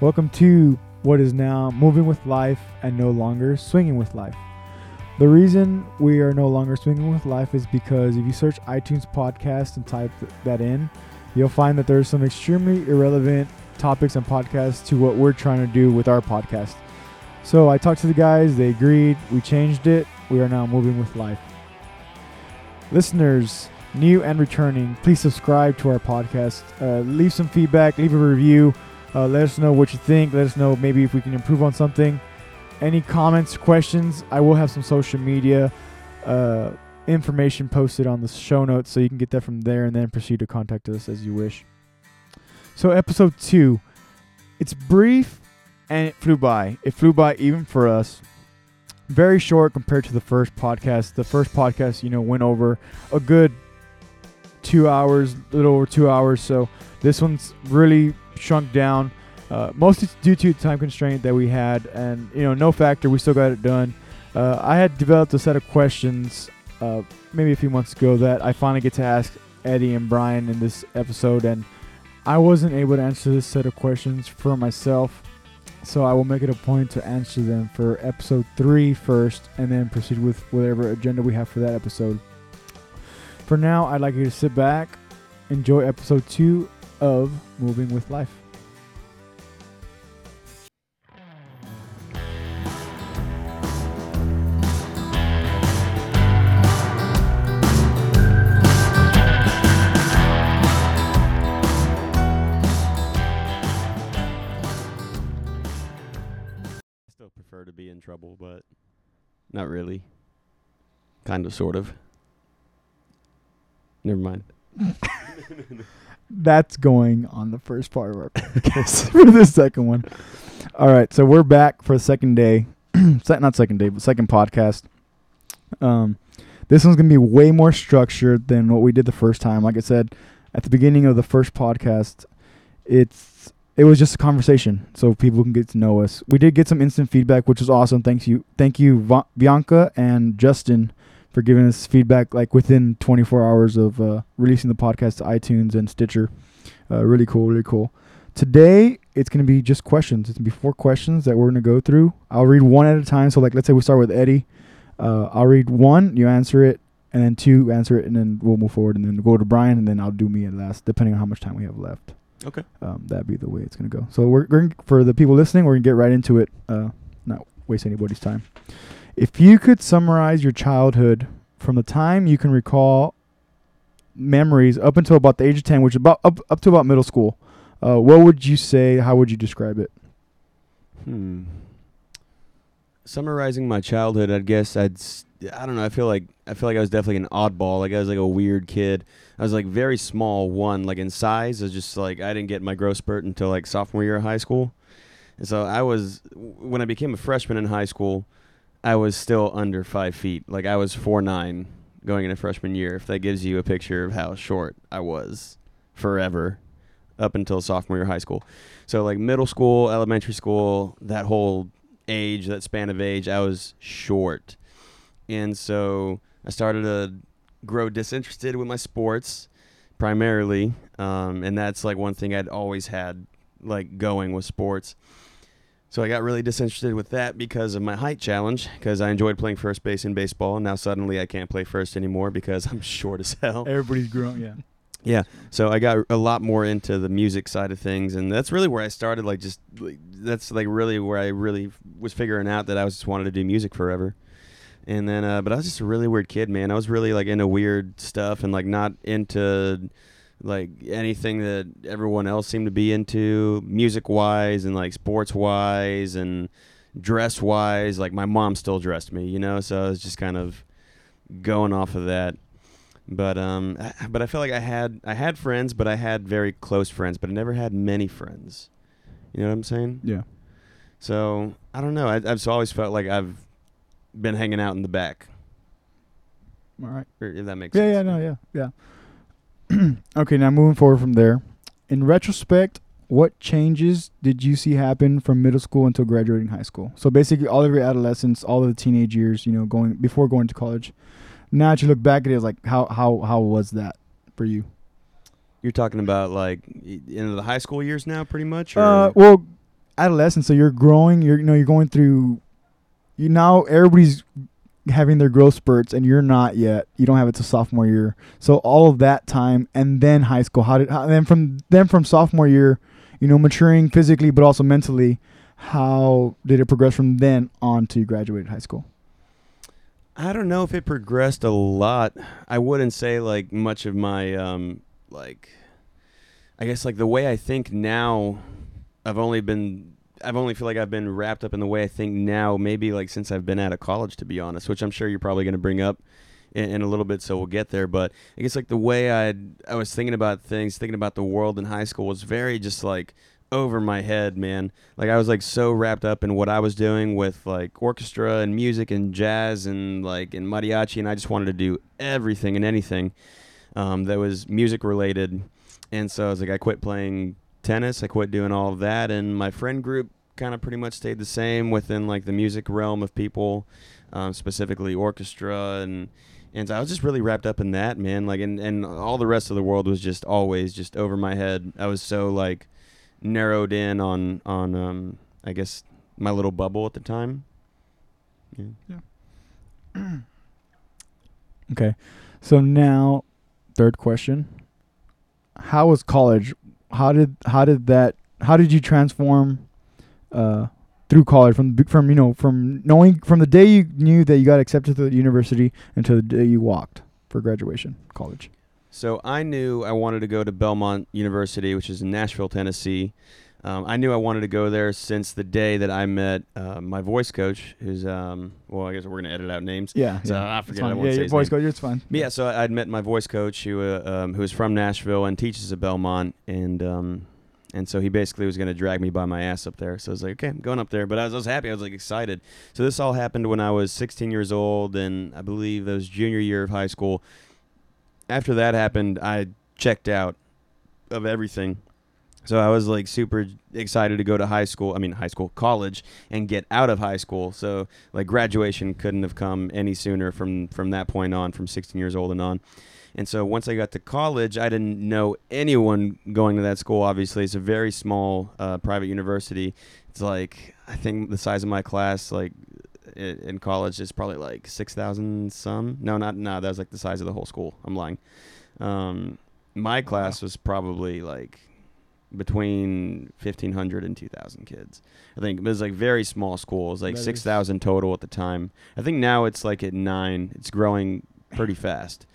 Welcome to what is now moving with life and no longer swinging with life. The reason we are no longer swinging with life is because if you search iTunes podcast and type th- that in, you'll find that there's some extremely irrelevant topics and podcasts to what we're trying to do with our podcast. So I talked to the guys, they agreed, we changed it. We are now moving with life. Listeners, new and returning, please subscribe to our podcast. Uh, leave some feedback, leave a review. Uh, let us know what you think. Let us know maybe if we can improve on something. Any comments, questions? I will have some social media uh, information posted on the show notes so you can get that from there and then proceed to contact us as you wish. So, episode two, it's brief and it flew by. It flew by even for us. Very short compared to the first podcast. The first podcast, you know, went over a good two hours, little over two hours. So, this one's really shrunk down. Uh, mostly due to time constraint that we had, and you know, no factor, we still got it done. Uh, I had developed a set of questions uh, maybe a few months ago that I finally get to ask Eddie and Brian in this episode, and I wasn't able to answer this set of questions for myself, so I will make it a point to answer them for episode three first, and then proceed with whatever agenda we have for that episode. For now, I'd like you to sit back, enjoy episode two of Moving with Life. I still prefer to be in trouble, but not really. Kind of, sort of. Never mind. That's going on the first part of our podcast for the second one. All right, so we're back for the second day, not second day, but second podcast. Um, this one's gonna be way more structured than what we did the first time. Like I said at the beginning of the first podcast, it's it was just a conversation, so people can get to know us. We did get some instant feedback, which was awesome. Thanks you, thank you, Va- Bianca and Justin, for giving us feedback like within 24 hours of uh, releasing the podcast to iTunes and Stitcher. Uh, really cool, really cool. Today it's gonna be just questions. It's gonna be four questions that we're gonna go through. I'll read one at a time. So like, let's say we start with Eddie. Uh, I'll read one, you answer it, and then two, answer it, and then we'll move forward, and then go to Brian, and then I'll do me at last, depending on how much time we have left. Okay. Um, that'd be the way it's gonna go. So we're, we're for the people listening, we're gonna get right into it. Uh, not waste anybody's time. If you could summarize your childhood from the time you can recall memories up until about the age of 10 which is about up, up to about middle school uh, what would you say how would you describe it Hmm. Summarizing my childhood, I guess I'd. I don't know. I feel like I feel like I was definitely an oddball. Like I was like a weird kid. I was like very small. One, like in size, I was just like I didn't get my growth spurt until like sophomore year of high school. And so I was when I became a freshman in high school, I was still under five feet. Like I was four nine going into freshman year. If that gives you a picture of how short I was forever, up until sophomore year high school. So like middle school, elementary school, that whole age, that span of age, I was short. And so I started to grow disinterested with my sports primarily. Um, and that's like one thing I'd always had like going with sports. So I got really disinterested with that because of my height challenge because I enjoyed playing first base in baseball. And now suddenly I can't play first anymore because I'm short as hell. everybody's grown yeah Yeah. So I got a lot more into the music side of things, and that's really where I started. Like, just like, that's like really where I really was figuring out that I was just wanted to do music forever. And then, uh, but I was just a really weird kid, man. I was really like into weird stuff and like not into like anything that everyone else seemed to be into, music wise and like sports wise and dress wise. Like my mom still dressed me, you know. So I was just kind of going off of that. But um I- but I feel like I had I had friends but I had very close friends but I never had many friends. You know what I'm saying? Yeah. So I don't know. I, I've always felt like I've been hanging out in the back. All right. Or if that makes yeah sense. yeah no yeah yeah okay now moving forward from there in retrospect what changes did you see happen from middle school until graduating high school so basically all of your adolescence all of the teenage years you know going before going to college now that you look back at it like how how how was that for you you're talking about like into the high school years now pretty much or Uh, well, adolescence. So you're growing. You're you know you're going through. You now everybody's having their growth spurts, and you're not yet. You don't have it to sophomore year. So all of that time, and then high school. How did how, then from then from sophomore year, you know, maturing physically but also mentally. How did it progress from then on to you graduated high school? I don't know if it progressed a lot. I wouldn't say like much of my um like I guess like the way I think now I've only been I've only feel like I've been wrapped up in the way I think now maybe like since I've been out of college to be honest, which I'm sure you're probably going to bring up in, in, a little bit so we'll get there, but I guess like the way I I was thinking about things, thinking about the world in high school was very just like over my head, man. Like I was like so wrapped up in what I was doing with like orchestra and music and jazz and like in mariachi, and I just wanted to do everything and anything um, that was music related. And so I was like, I quit playing tennis, I quit doing all of that, and my friend group kind of pretty much stayed the same within like the music realm of people, um, specifically orchestra and. And so I was just really wrapped up in that, man. Like, and, and all the rest of the world was just always just over my head. I was so like narrowed in on on um, I guess my little bubble at the time. Yeah. yeah. okay. So now third question. How was college? How did how did that how did you transform uh, through college from from you know from knowing from the day you knew that you got accepted to the university until the day you walked for graduation college? So I knew I wanted to go to Belmont University, which is in Nashville, Tennessee. Um, I knew I wanted to go there since the day that I met uh, my voice coach, who's um, well, I guess we're gonna edit out names. Yeah, so yeah. I forget. I yeah, say your voice name. coach, it's fine. But yeah, so I'd met my voice coach who uh, um, who is from Nashville and teaches at Belmont, and um, and so he basically was gonna drag me by my ass up there. So I was like, okay, I'm going up there. But I was, I was happy. I was like excited. So this all happened when I was 16 years old, and I believe that was junior year of high school. After that happened, I checked out of everything. So I was like super excited to go to high school. I mean, high school, college, and get out of high school. So like graduation couldn't have come any sooner from from that point on, from 16 years old and on. And so once I got to college, I didn't know anyone going to that school. Obviously, it's a very small uh, private university. It's like I think the size of my class, like in college, is probably like six thousand some. No, not no. That was like the size of the whole school. I'm lying. Um, my class was probably like between 1500 and 2000 kids i think it was like very small schools like 6000 total at the time i think now it's like at nine it's growing pretty fast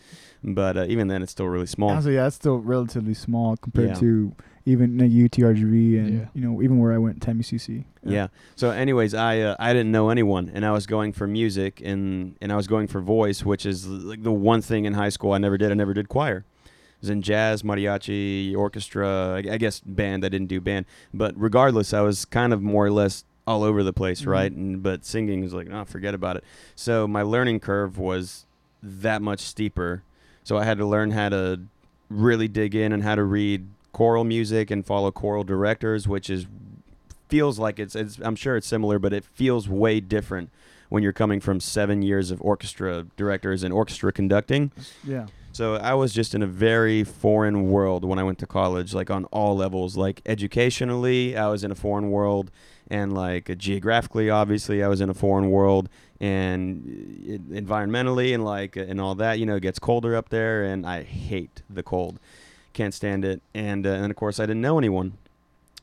but uh, even then it's still really small So yeah, it's still relatively small compared Yeah. to even uh, UTRGV and Yeah. you know even where I went, TAMUCC. Yeah. So, anyways, I uh, I didn't know anyone, and I was going for music, and and I was going for voice, which is like the one thing in high school I never did. I never did choir. Was in jazz, mariachi, orchestra. I, guess band. I didn't do band, but regardless, I was kind of more or less all over the place, Mhm. right? And but singing was like, oh, forget about it. So my learning curve was that much steeper. So I had to learn how to really dig in and how to read choral music and follow choral directors, which is feels like it's, it's I'm sure it's similar, but it feels way different when you're coming from seven years of orchestra directors and orchestra conducting. Yeah. So I was just in a very foreign world when I went to college, like on all levels. Like educationally, I was in a foreign world, and like geographically, obviously, I was in a foreign world, and uh, environmentally, and like and all that. You know, it gets colder up there, and I hate the cold, can't stand it. And uh, and of course, I didn't know anyone.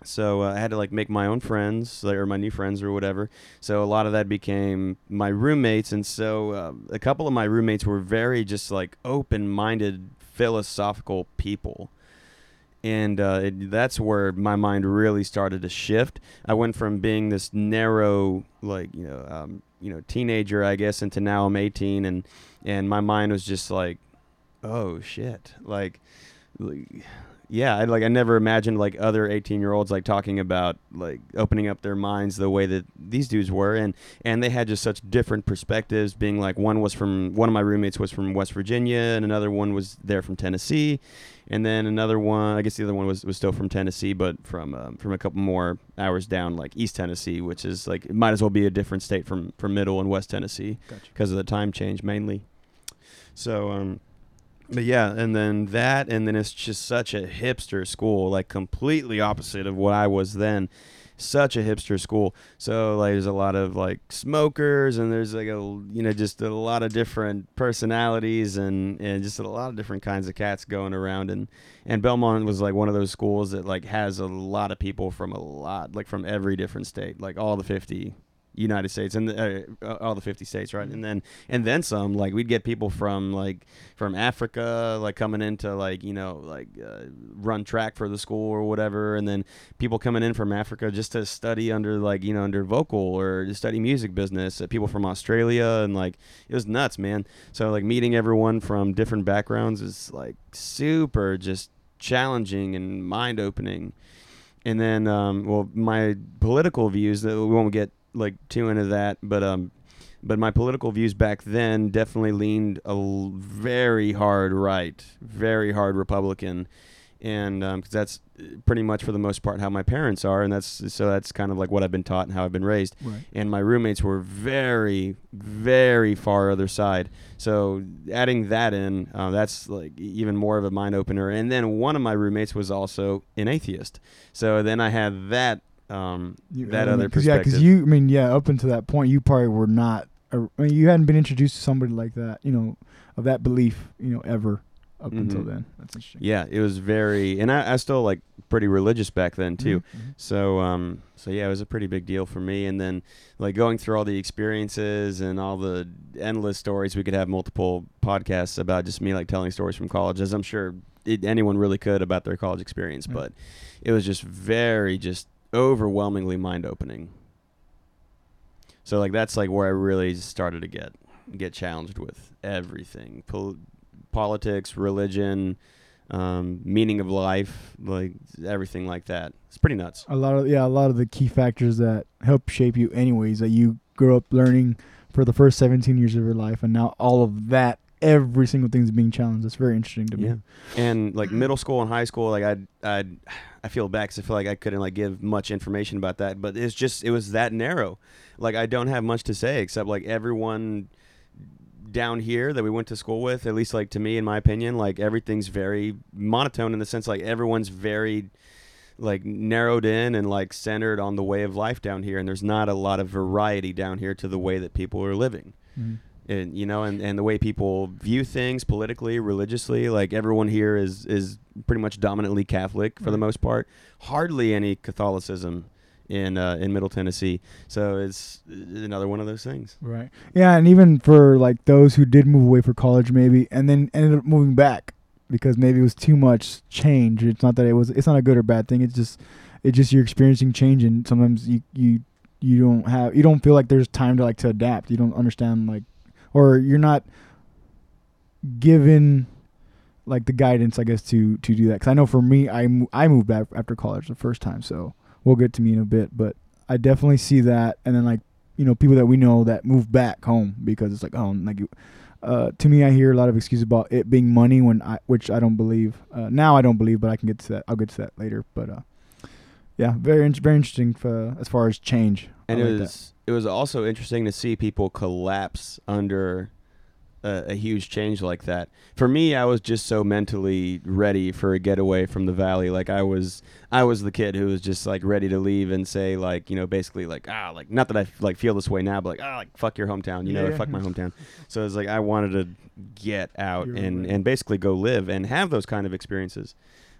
So uh, I had to like make my own friends, or my new friends, or whatever. So a lot of that became my roommates, and so uh, a couple of my roommates were very just like open-minded, philosophical people, and uh, it, that's where my mind really started to shift. I went from being this narrow, like you know, um, you know, teenager, I guess, into now I'm 18, and and my mind was just like, oh shit, like. Yeah, I, like I never imagined like other 18 year olds like talking about like opening up their minds the way that these dudes were, and and they had just such different perspectives. Being like one was from one of my roommates was from West Virginia, and another one was there from Tennessee, and then another one, I guess the other one was, was still from Tennessee, but from um, from a couple more hours down, like East Tennessee, which is like it might as well be a different state from from Middle and West Tennessee Gotcha. because of the time change mainly. So um, but yeah, and then that, and then it's just such a hipster school, like completely opposite of what I was then. Such a hipster school. So like, there's a lot of like smokers, and there's like a you know just a lot of different personalities, and and just a lot of different kinds of cats going around. And and Belmont was like one of those schools that like has a lot of people from a lot, like from every different state, like all the 50 United States and the, uh, all the 50 states, right? And then and then some. Like we'd get people from like from Africa, like coming into like you know like uh, run track for the school or whatever, and then people coming in from Africa just to study under like you know under vocal or to study music business. Uh, people from Australia and like it was nuts, man. So like meeting everyone from different backgrounds is like super just challenging and mind opening. And then, um, well, my political views that we won't get like too into that, but um, but my political views back then definitely leaned a l- very hard right, very hard Republican, and um, because that's pretty much for the most part how my parents are, and that's so that's kind of like what I've been taught and how I've been raised. Right. And my roommates were very, very far other side. So adding that in, uh, that's like even more of a mind opener. And then one of my roommates was also an atheist. So then I had that um, You- that I mean, other 'cause, yeah, perspective. because you, I mean, yeah, up until that point, you probably were not. a- I mean, you hadn't been introduced to somebody like that, you know, of that belief, you know, ever up until Mhm. then. That's interesting. yeah, it was very, and I, I still like pretty religious back then too. Mhm. So um so yeah, it was a pretty big deal for me and then like going through all the experiences and all the endless stories we could have multiple podcasts about just me like telling stories from college as I'm sure it, anyone really could about their college experience, Yeah. but it was just very just overwhelmingly mind-opening. So like that's like where I really started to get get challenged with everything. Pol- politics, religion, um, meaning of life, like everything like that. It's pretty nuts. A lot of yeah, a lot of the key factors that help shape you, anyways, that you grew up learning for the first 17 years of your life, and now all of that, every single thing's being challenged. That's very interesting to me. Yeah. And like middle school and high school, like I I I feel bad because I feel like I couldn't like give much information about that, but it's just it was that narrow. Like I don't have much to say except like everyone down here that we went to school with, at least like to me in my opinion, like everything's very monotone in the sense like everyone's very like narrowed in and like centered on the way of life down here and there's not a lot of variety down here to the way that people are living Mhm. And you know and, and the way people view things politically religiously like everyone here is is pretty much dominantly catholic for the most part hardly any catholicism in uh, in middle tennessee so it's another one of those things Right. Yeah, and even for like those who did move away for college, maybe, and then ended up moving back because maybe it was too much change. It's not that it was. It's not a good or bad thing. It's just, it's just you're experiencing change, and sometimes you you you don't have you don't feel like there's time to like to adapt. You don't understand like, or you're not given like the guidance, I guess, to to do that. Because I know for me, I I moved back after college the first time, so we'll get to me in a bit, but I definitely see that, and then like you know people that we know that move back home because it's like oh like uh, to me I hear a lot of excuses about it being money when I which I don't believe uh, now I don't believe but I can get to that I'll get to that later but uh, yeah very in- very interesting for, as far as change I and it like that. was it was also interesting to see people collapse under a, a huge change like that. For me, I was just so mentally ready for a getaway from the valley. Like I was, I was the kid who was just like ready to leave and say like, you know, basically like ah, like not that I like feel this way now, but like ah, like fuck your hometown, you know, Yeah. fuck my hometown. So it's like I wanted to get out You're and right. and basically go live and have those kind of experiences.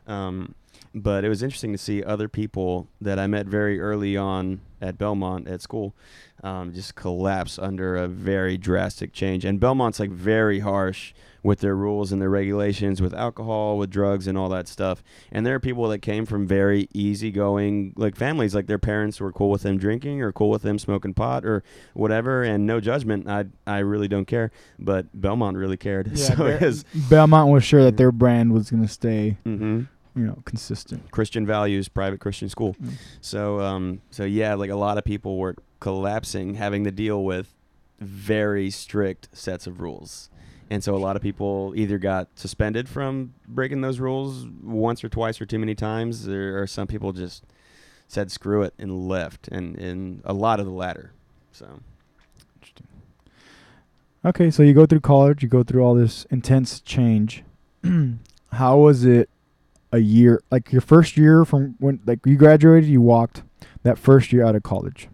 Um, but it was interesting to see other people that I met very early on at Belmont at school um, just collapse under a very drastic change. And Belmont's like very harsh with their rules and their regulations with alcohol, with drugs, and all that stuff. And there are people that came from very easygoing like families, like their parents were cool with them drinking or cool with them smoking pot or whatever, and no judgment. I I really don't care, but Belmont really cared. yeah, so Be- Belmont was sure that their brand was gonna stay hmm you know consistent Christian values, private Christian school. Mm. So, um, so yeah, like a lot of people were collapsing, having to deal with very strict sets of rules, and so a lot of people either got suspended from breaking those rules once or twice or too many times, or, or some people just said screw it and left, and and a lot of the latter. So, Interesting. Okay, so you go through college, you go through all this intense change, how was it a year like your first year from when like you graduated you walked that first year out of college.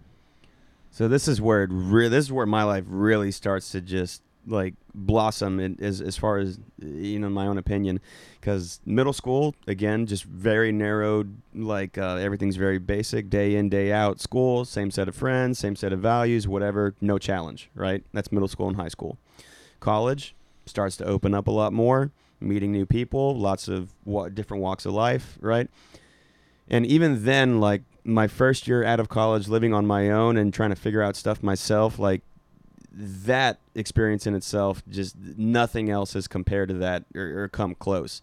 So this is where it re- this is where my life really starts to just like blossom in, as as far as you know my own opinion. Because middle school again just very narrowed like uh, everything's very basic day in day out school same set of friends same set of values whatever no challenge right? That's middle school and high school. College starts to open up a lot more meeting new people lots of wa- different walks of life right? And even then like my first year out of college living on my own and trying to figure out stuff myself like that experience in itself just nothing else has compared to that or, or come close.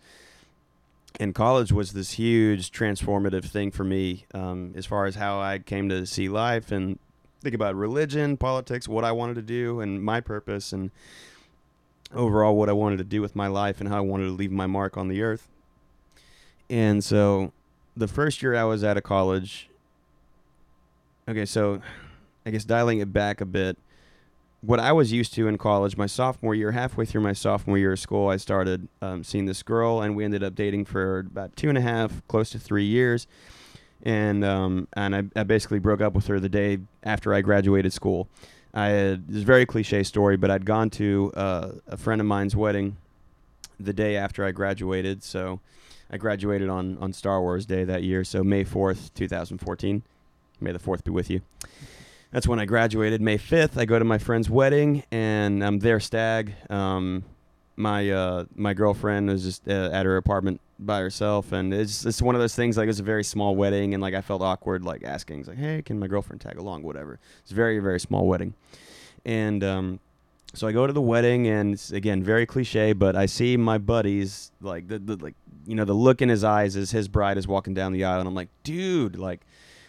And college was this huge transformative thing for me um, as far as how i came to see life and think about religion politics what i wanted to do and my purpose and overall what i wanted to do with my life and how i wanted to leave my mark on the earth and so the first year i was out of college okay so i guess dialing it back a bit what I was used to in college, my sophomore year, halfway through my sophomore year of school, I started um, seeing this girl, and we ended up dating for about two and a half, close to three years. And um, and I, I basically broke up with her the day after I graduated school. I had, this very cliche story, but I'd gone to uh, a friend of mine's wedding the day after I graduated. So I graduated on, on Star Wars Day that year, so May 4th, 2014. May the 4th be with you that's when I graduated. May 5th, I go to my friend's wedding, and I'm there stag. Um, my uh, my girlfriend was just uh, at her apartment by herself, and it's it's one of those things. Like it's a very small wedding, and like I felt awkward, like asking, like, "Hey, can my girlfriend tag along?" Whatever. It's very very small wedding, and um, so I go to the wedding, and it's, again very cliche, but I see my buddies like the, the like you know the look in his eyes as his bride is walking down the aisle, and I'm like, dude, like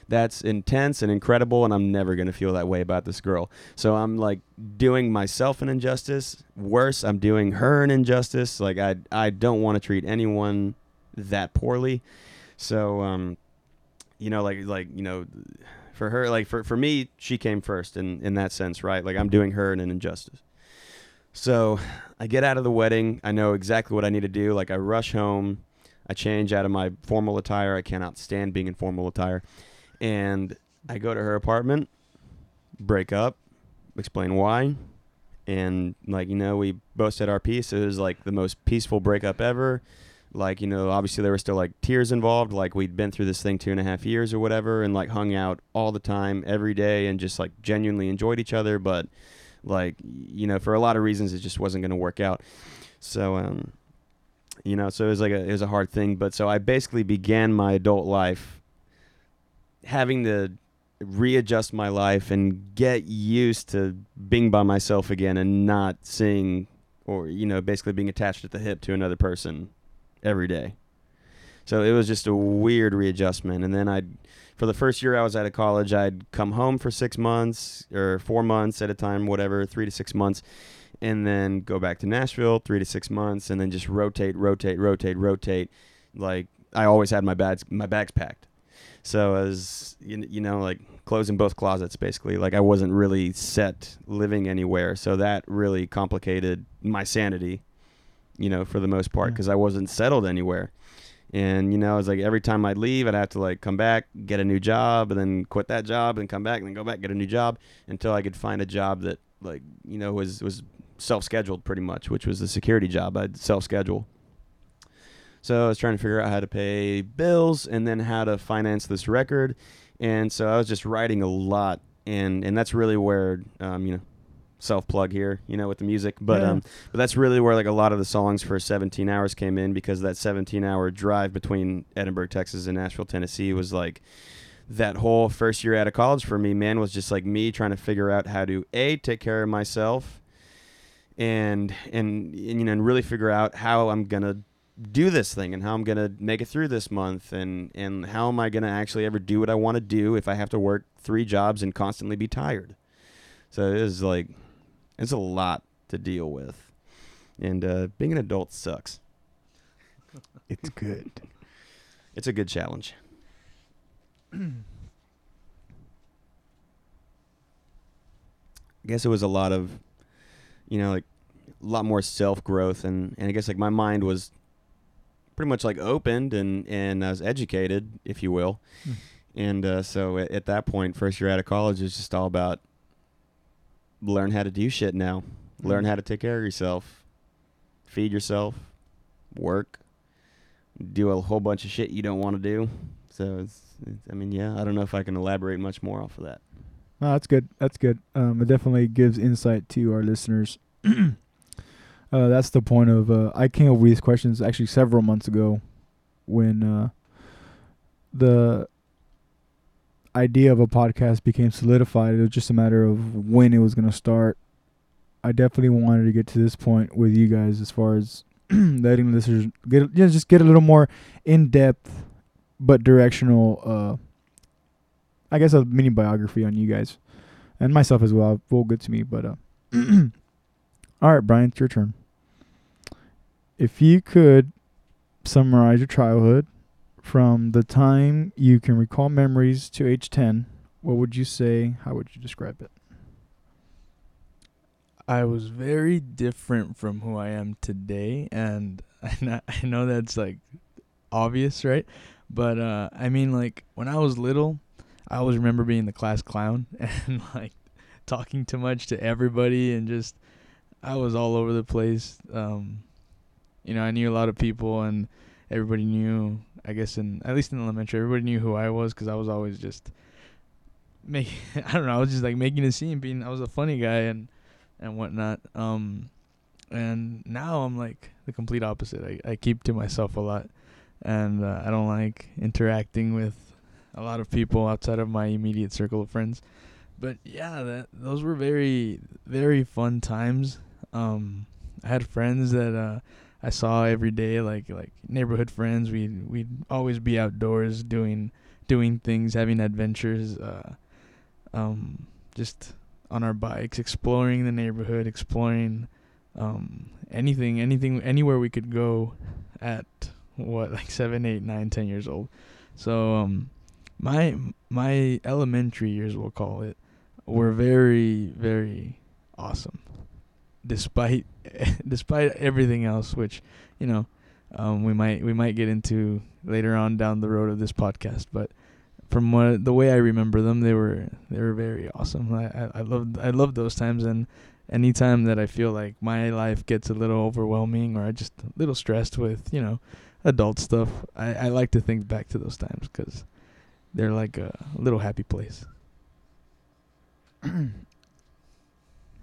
that's intense and incredible and i'm never to feel that way about this girl. So i'm like doing myself an injustice. Worse i'm doing her an injustice. Like i i don't want to treat anyone that poorly. So um you know like like you know for her like for for me she came first in in that sense right? Like i'm doing her an injustice. So i get out of the wedding. I know exactly what i need to do. Like i rush home. I change out of my formal attire. I cannot stand being in formal attire and I go to her apartment, break up, explain why, and like you know we both said our piece. It was like the most peaceful breakup ever. Like you know, obviously there were still like tears involved. Like we'd been through this thing two and a half years or whatever, and like hung out all the time, every day, and just like genuinely enjoyed each other. But like you know, for a lot of reasons, it just wasn't going to work out. So um, you know, so it was like a, it was a hard thing. But so I basically began my adult life having to readjust my life and get used to being by myself again and not seeing or you know basically being attached at the hip to another person every day. So it was just a weird readjustment. And then i'd for the first year i was out of college i'd come home for six months or four months at a time whatever three to six months and then go back to nashville three to six months and then just rotate rotate rotate rotate. Like i always had my bags my bags packed so as you, you know, like closing both closets basically. Like I wasn't really set living anywhere, so that really complicated my sanity. You know, for the most part, mm. because I wasn't settled anywhere. And you know, it was like every time I'd leave, I'd have to like come back, get a new job, and then quit that job, and come back, and then go back, get a new job, until I could find a job that like you know was was self scheduled pretty much, which was the security job. I'd self schedule. So I was trying to figure out how to pay bills and then how to finance this record. And so I was just writing a lot, and and that's really where um, you know self plug here, you know, with the music. But Yeah. um, but that's really where like a lot of the songs for 17 hours came in because that 17 hour drive between Edinburg, Texas, and Nashville, Tennessee was like that whole first year out of college for me. Man, was just like me trying to figure out how to a take care of myself, and and, and you know, and really figure out how I'm gonna do this thing and how I'm gonna make it through this month and and how am I gonna actually ever do what I want to do if I have to work three jobs and constantly be tired. So it is like it's a lot to deal with, and uh, being an adult sucks. It's good. It's a good challenge. I guess it was a lot of, you know, like a lot more self growth, and and I guess like my mind was pretty much like opened and and I was educated, if you will. Mm. And uh, so at, at that point, first year out of college is just all about learn how to do shit now, learn Mm. how to take care of yourself, feed yourself, work, do a whole bunch of shit you don't want to do. So it's, it's, I mean, yeah, I don't know if I can elaborate much more off of that. No, that's good. That's good. Um, it definitely gives insight to our listeners. uh, that's the point of. Uh, I came up with these questions actually several months ago, when uh, the idea of a podcast became solidified. It was just a matter of when it was going to start. I definitely wanted to get to this point with you guys as far as letting listeners get you know, just get a little more in depth, but directional. Uh, I guess a mini biography on you guys and myself as well. Well, good to me, but uh, all right, Brian, it's your turn. If you could summarize your childhood from the time you can recall memories to age ten, what would you say? How would you describe it? I was very different from who I am today, and I know that's like obvious, right? But uh, I mean, like when I was little, I always remember being the class clown and like talking too much to everybody, and just I was all over the place. Um, you know, I knew a lot of people, and everybody knew. I guess in at least in elementary, everybody knew who I was because I was always just make. I don't know. I was just like making a scene, being I was a funny guy and and whatnot. Um, and now I'm like the complete opposite. I, I keep to myself a lot, and uh, I don't like interacting with a lot of people outside of my immediate circle of friends. But yeah, that those were very very fun times. Um, I had friends that uh, I saw every day, like like neighborhood friends. We we'd always be outdoors doing doing things, having adventures. Uh, um, just on our bikes, exploring the neighborhood, exploring um, anything, anything, anywhere we could go at what like seven, eight, nine, ten years old. So um, my my elementary years, we'll call it, were very very awesome, despite despite everything else, which you know um, we might we might get into later on down the road of this podcast, but from what the way I remember them, they were they were very awesome. I I, loved I loved those times, and anytime that I feel like my life gets a little overwhelming or I just a little stressed with you know adult stuff, I I like to think back to those times because they're like a little happy place.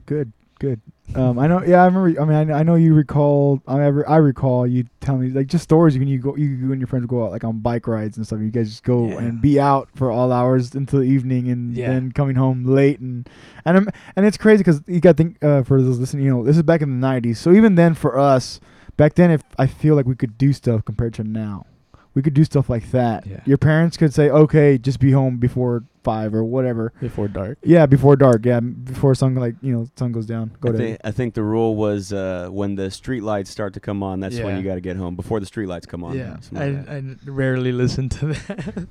Good, good. Um, I know. Yeah, I remember. I mean, I, I know you recall. I ever, I recall you tell me like just stories when you go, you, you and your friends go out like on bike rides and stuff. You guys just go Yeah. and be out for all hours until the evening, and Yeah. then coming home late and and I'm, and it's crazy because you got to think uh, for those listening. You know, this is back in the '90s, so even then for us, back then, if I feel like we could do stuff compared to now, we could do stuff like that. Yeah. Your parents could say, "Okay, just be home before five or whatever." Before dark. Yeah, before dark. Yeah, before sun like you know sun goes down. Go I to think, I think the rule was uh, when the street lights start to come on, that's when you got to get home before the street lights come on. Yeah, I like. I rarely listen to that.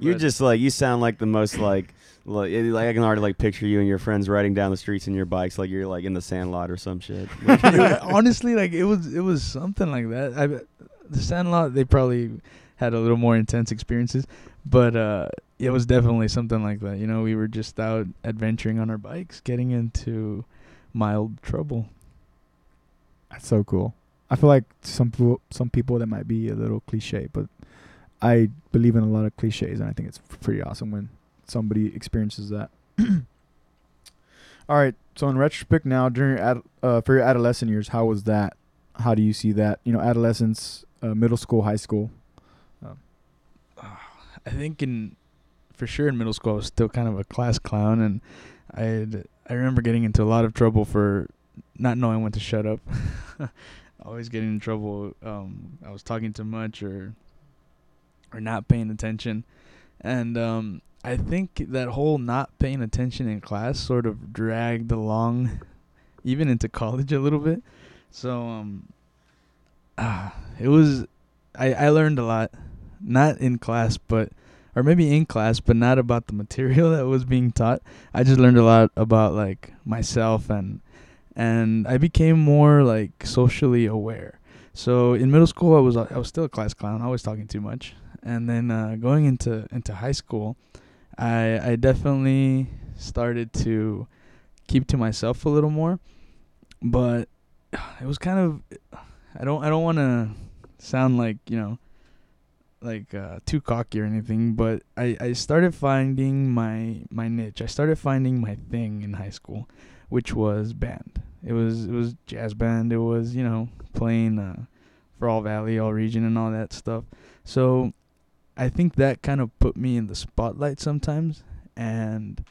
You're just like you sound like the most like like, I can already like picture you and your friends riding down the streets in your bikes like you're like in the Sandlot or some shit. Honestly, like it was it was something like that. I bet the Sandlot they probably had a little more intense experiences, but uh, it was definitely something like that. You know, we were just out adventuring on our bikes, getting into mild trouble. That's so cool. I feel like some people, some people that might be a little cliche, but I believe in a lot of cliches, and I think it's pretty awesome when somebody experiences that. All right. So in retrospect, now during your ad, uh, for your adolescent years, how was that? How do you see that? You know, adolescence, uh, middle school, high school. I think in for sure in middle school I was still kind of a class clown, and I I remember getting into a lot of trouble for not knowing when to shut up. Always getting in trouble. Um, I was talking too much or or not paying attention, and um, I think that whole not paying attention in class sort of dragged along, even into college a little bit. So um, ah, it was I I learned a lot not in class, but or maybe in class, but not about the material that was being taught. I just learned a lot about like myself and and I became more like socially aware. So in middle school, I was I was still a class clown, always talking too much. And then uh, going into into high school, I I definitely started to keep to myself a little more, but it was kind of I don't I don't want to sound like you know like uh, too cocky or anything, but I, I started finding my my niche. I started finding my thing in high school, which was band. It was it was jazz band. It was you know playing uh, for all Valley, all region, and all that stuff. So I think that kind of put me in the spotlight sometimes, and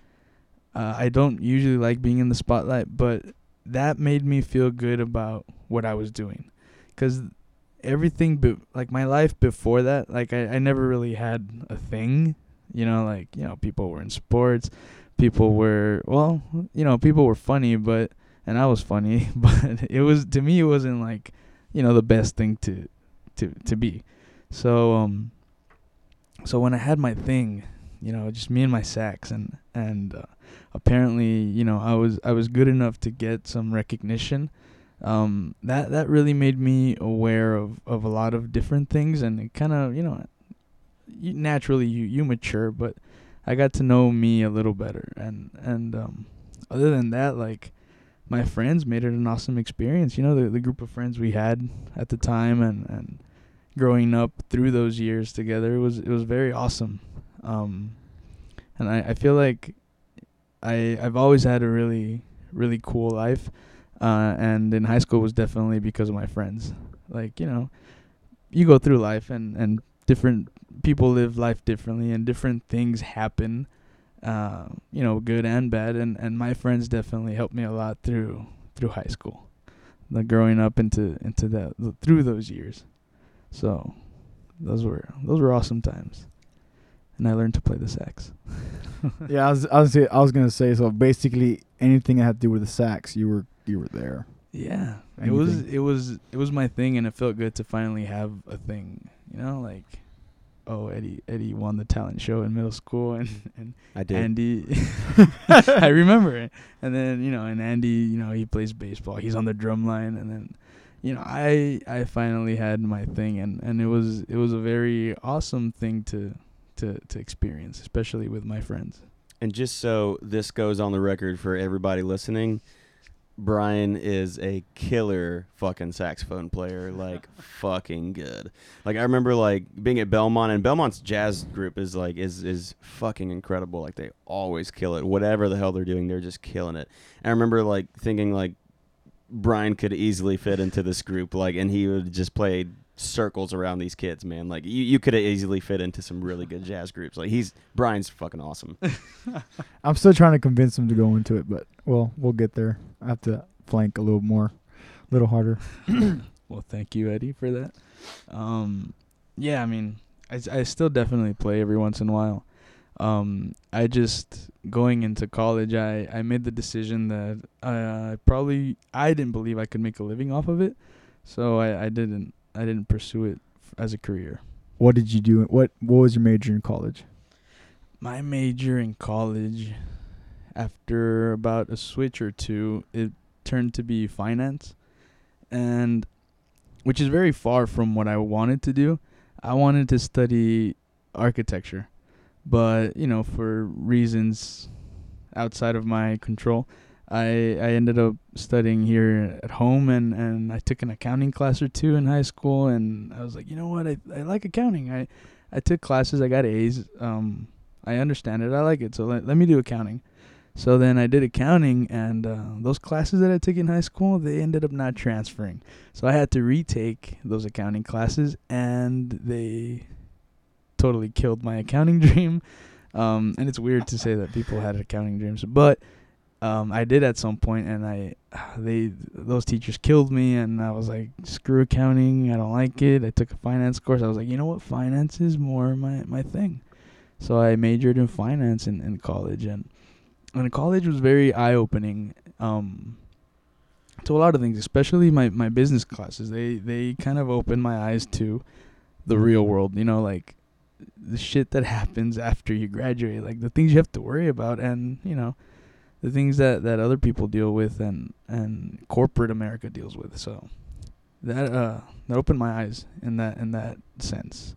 uh, I don't usually like being in the spotlight, but that made me feel good about what I was doing, because everything be- like my life before that like I, I never really had a thing you know like you know people were in sports people were well you know people were funny but and i was funny but it was to me it wasn't like you know the best thing to to to be. So um so when i had my thing you know just me and my sax and and uh, apparently you know i was i was good enough to get some recognition um, that that really made me aware of, of a lot of different things, and it kind of you know, you, naturally you you mature, but I got to know me a little better, and and um, other than that, like my friends made it an awesome experience. You know, the the group of friends we had at the time, and and growing up through those years together, it was it was very awesome. Um, and I I feel like I I've always had a really really cool life uh, and in high school was definitely because of my friends. Like you know, you go through life and and different people live life differently and different things happen. Uh, you know, good and bad, and and my friends definitely helped me a lot through through high school, like growing up into into that through those years. So, those were those were awesome times, and I learned to play the sax. yeah, I was I was I was gonna say so. Basically, anything that had to do with the sax, you were you were there. Yeah, Anything. it was it was it was my thing, and it felt good to finally have a thing. You know, like oh Eddie Eddie won the talent show in middle school, and and I did. Andy, I remember it. And then you know, and Andy, you know, he plays baseball. He's on the drum line, and then you know, I I finally had my thing, and and it was it was a very awesome thing to to to experience, especially with my friends. And just so this goes on the record for everybody listening, Brian is a killer fucking saxophone player, like fucking good. Like I remember like being at Belmont and Belmont's jazz group is like is is fucking incredible. Like they always kill it. Whatever the hell they're doing, they're just killing it. And I remember like thinking like Brian could easily fit into this group, like and he would just play circles around these kids, man. Like you, you could have easily fit into some really good jazz groups. Like he's Brian's fucking awesome. I'm still trying to convince him to go into it, but well, we'll get there. I have to flank a little more, a little harder. well, thank you, Eddie, for that. Um, yeah, I mean, I I still definitely play every once in a while. Um, I just going into college, I I made the decision that uh, probably I didn't believe I could make a living off of it, so I I didn't I didn't pursue it as a career. What did you do? What What was your major in college? My major in college, after about a switch or two, it turned to be finance, and which is very far from what I wanted to do. I wanted to study architecture, but you know, for reasons outside of my control, I I ended up studying here at home and and I took an accounting class or two in high school and I was like, you know what, I I like accounting. I I took classes, I got A's. Um I understand it. I like it. So let, let me do accounting. So then I did accounting and uh, those classes that I took in high school, they ended up not transferring. So I had to retake those accounting classes and they totally killed my accounting dream. Um, and it's weird to say that people had accounting dreams, but um, I did at some point, and I they those teachers killed me, and I was like, screw accounting, I don't like it. I took a finance course. I was like, you know what, finance is more my my thing. So I majored in finance in, in college, and and college was very eye opening. Um, to a lot of things, especially my, my business classes. They they kind of opened my eyes to the real world. You know, like the shit that happens after you graduate, like the things you have to worry about, and you know the things that, that other people deal with and and corporate America deals with. So that uh that opened my eyes in that in that sense.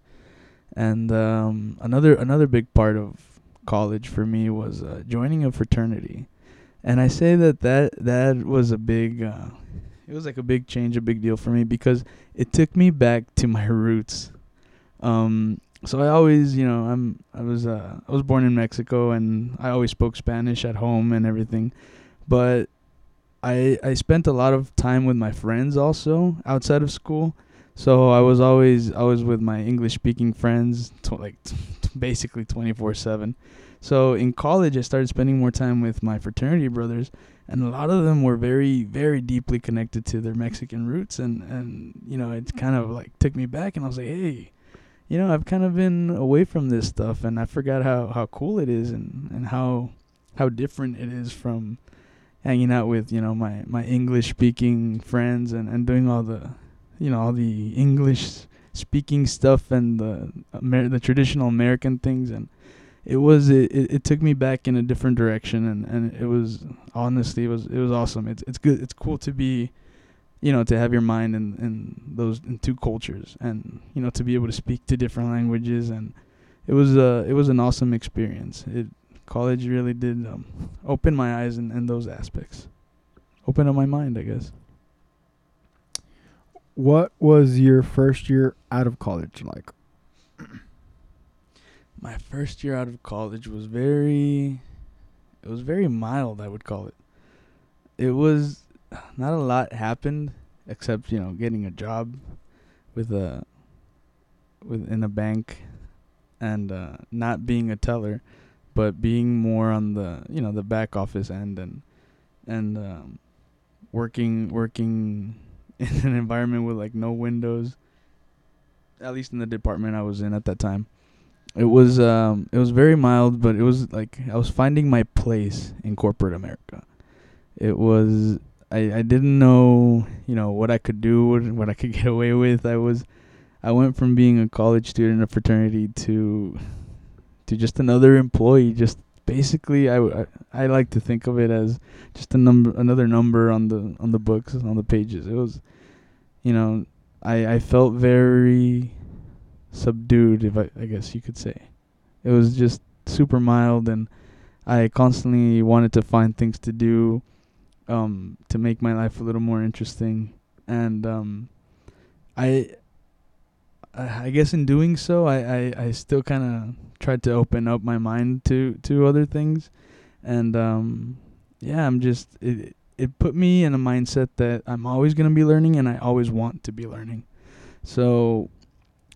And um, another another big part of college for me was uh, joining a fraternity, and I say that that that was a big. Uh, it was like a big change, a big deal for me because it took me back to my roots. Um, so I always, you know, I'm I was uh, I was born in Mexico and I always spoke Spanish at home and everything, but I I spent a lot of time with my friends also outside of school. So I was always I was with my English speaking friends like t- basically 24/7. So in college I started spending more time with my fraternity brothers and a lot of them were very very deeply connected to their Mexican roots and and you know it kind of like took me back and I was like, "Hey, you know, I've kind of been away from this stuff and I forgot how how cool it is and and how how different it is from hanging out with, you know, my my English speaking friends and and doing all the you know, all the English speaking stuff and the Amer- the traditional American things and it was it, it, it took me back in a different direction and, and it was honestly it was it was awesome. It's it's good it's cool to be you know, to have your mind in, in those in two cultures and, you know, to be able to speak to different languages and it was uh it was an awesome experience. It college really did um, open my eyes in, in those aspects. Open up my mind, I guess. What was your first year out of college like? My first year out of college was very it was very mild, I would call it. It was not a lot happened except, you know, getting a job with a with in a bank and uh not being a teller but being more on the, you know, the back office end and and um working working in an environment with like no windows at least in the department I was in at that time. It was um it was very mild but it was like I was finding my place in corporate America. It was I I didn't know you know what I could do what, what I could get away with. I was I went from being a college student a fraternity to to just another employee. Just basically I, I I like to think of it as just a number another number on the on the books on the pages. It was you know I I felt very subdued if I, I guess you could say. It was just super mild and I constantly wanted to find things to do um to make my life a little more interesting. And um I I guess in doing so I I, I still kind of tried to open up my mind to to other things. And um yeah I'm just it it put me in a mindset that I'm always going to be learning and I always want to be learning. So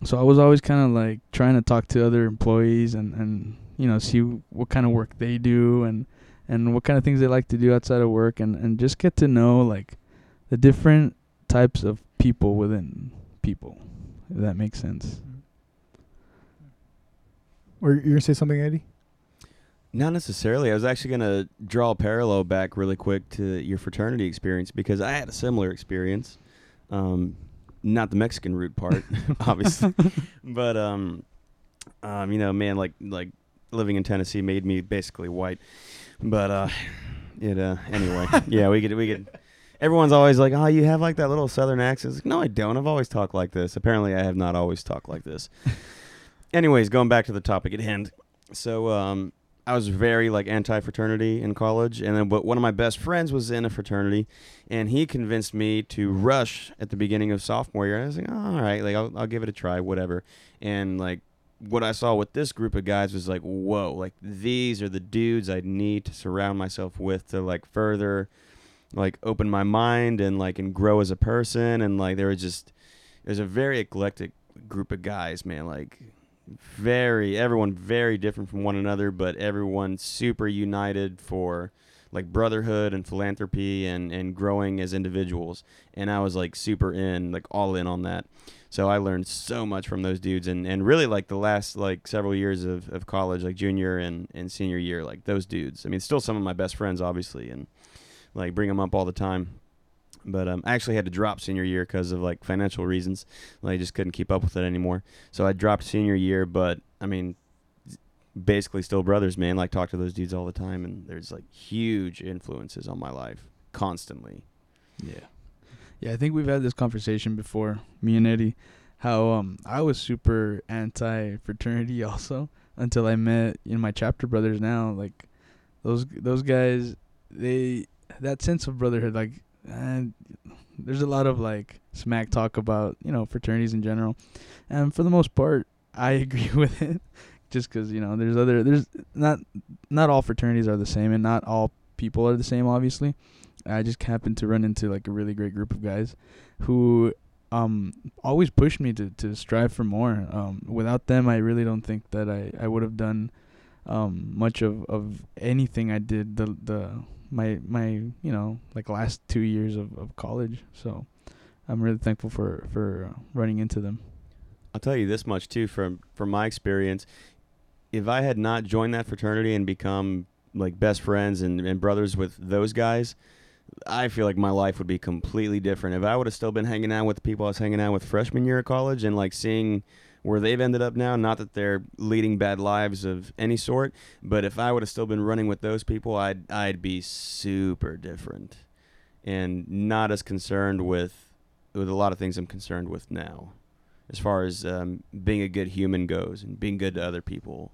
so I was always kind of like trying to talk to other employees and and you know see what kind of work they do and and what kind of things they like to do outside of work and and just get to know like the different types of people within people if that makes sense Or you're gonna say something, Eddie? Not necessarily. I was actually gonna draw a parallel back really quick to your fraternity experience because I had a similar experience. Um, not the Mexican root part, obviously, but um, um, you know, man, like like living in Tennessee made me basically white. But uh, it uh, anyway, yeah, we could we could. Everyone's always like, "Oh, you have like that little southern accent." Like, no, I don't. I've always talked like this. Apparently, I have not always talked like this. Anyways, going back to the topic at hand. So, um, I was very like anti-fraternity in college, and then but one of my best friends was in a fraternity, and he convinced me to rush at the beginning of sophomore year. And I was like, oh, all right, like I'll, I'll give it a try, whatever. And like what I saw with this group of guys was like, whoa, like these are the dudes I need to surround myself with to like further, like open my mind and like and grow as a person. And like there was just there's a very eclectic group of guys, man. Like very everyone very different from one another, but everyone super united for like brotherhood and philanthropy and and growing as individuals. And I was like super in, like all in on that. So I learned so much from those dudes and, and really like the last like several years of, of college, like junior and, and senior year, like those dudes. I mean, still some of my best friends, obviously, and like bring them up all the time. But um, I actually had to drop senior year because of like financial reasons. Like, I just couldn't keep up with it anymore. So I dropped senior year, but I mean, basically still brothers, man. Like talk to those dudes all the time, and there's like huge influences on my life constantly. Yeah. Yeah, I think we've had this conversation before, me and Eddie, how um I was super anti fraternity also until I met you know my chapter brothers now. Like those those guys, they that sense of brotherhood, like and there's a lot of like smack talk about you know fraternities in general, and for the most part, I agree with it. Just because you know there's other there's not not all fraternities are the same and not all people are the same obviously I just happened to run into like a really great group of guys who um always pushed me to to strive for more. Um without them I really don't think that I I would have done um much of of anything I did the the my my you know like last 2 years of of college. So I'm really thankful for for running into them. I'll tell you this much too from from my experience. If I had not joined that fraternity and become like best friends and, and brothers with those guys, I feel like my life would be completely different. If I would have still been hanging out with the people I was hanging out with freshman year of college and like seeing where they've ended up now, not that they're leading bad lives of any sort, but if I would have still been running with those people, I'd I'd be super different and not as concerned with with a lot of things I'm concerned with now, as far as um, being a good human goes and being good to other people,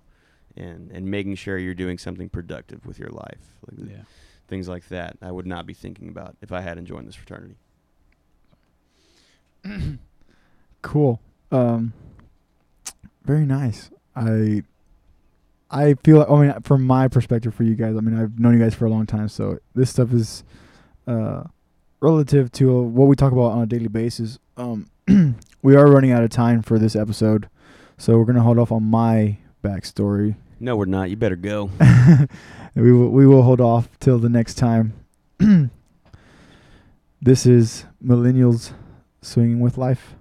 and and making sure you're doing something productive with your life. Like, Yeah. things like that I would not be thinking about if I hadn't joined this fraternity. Cool. Um, very nice. I I feel. I mean, from my perspective, for you guys, I mean, I've known you guys for a long time, so this stuff is uh, relative to what we talk about on a daily basis. Um, we are running out of time for this episode, so we're gonna hold off on my backstory. No, we're not. You better go. we will we will hold off till the next time. this is millennials swinging with life.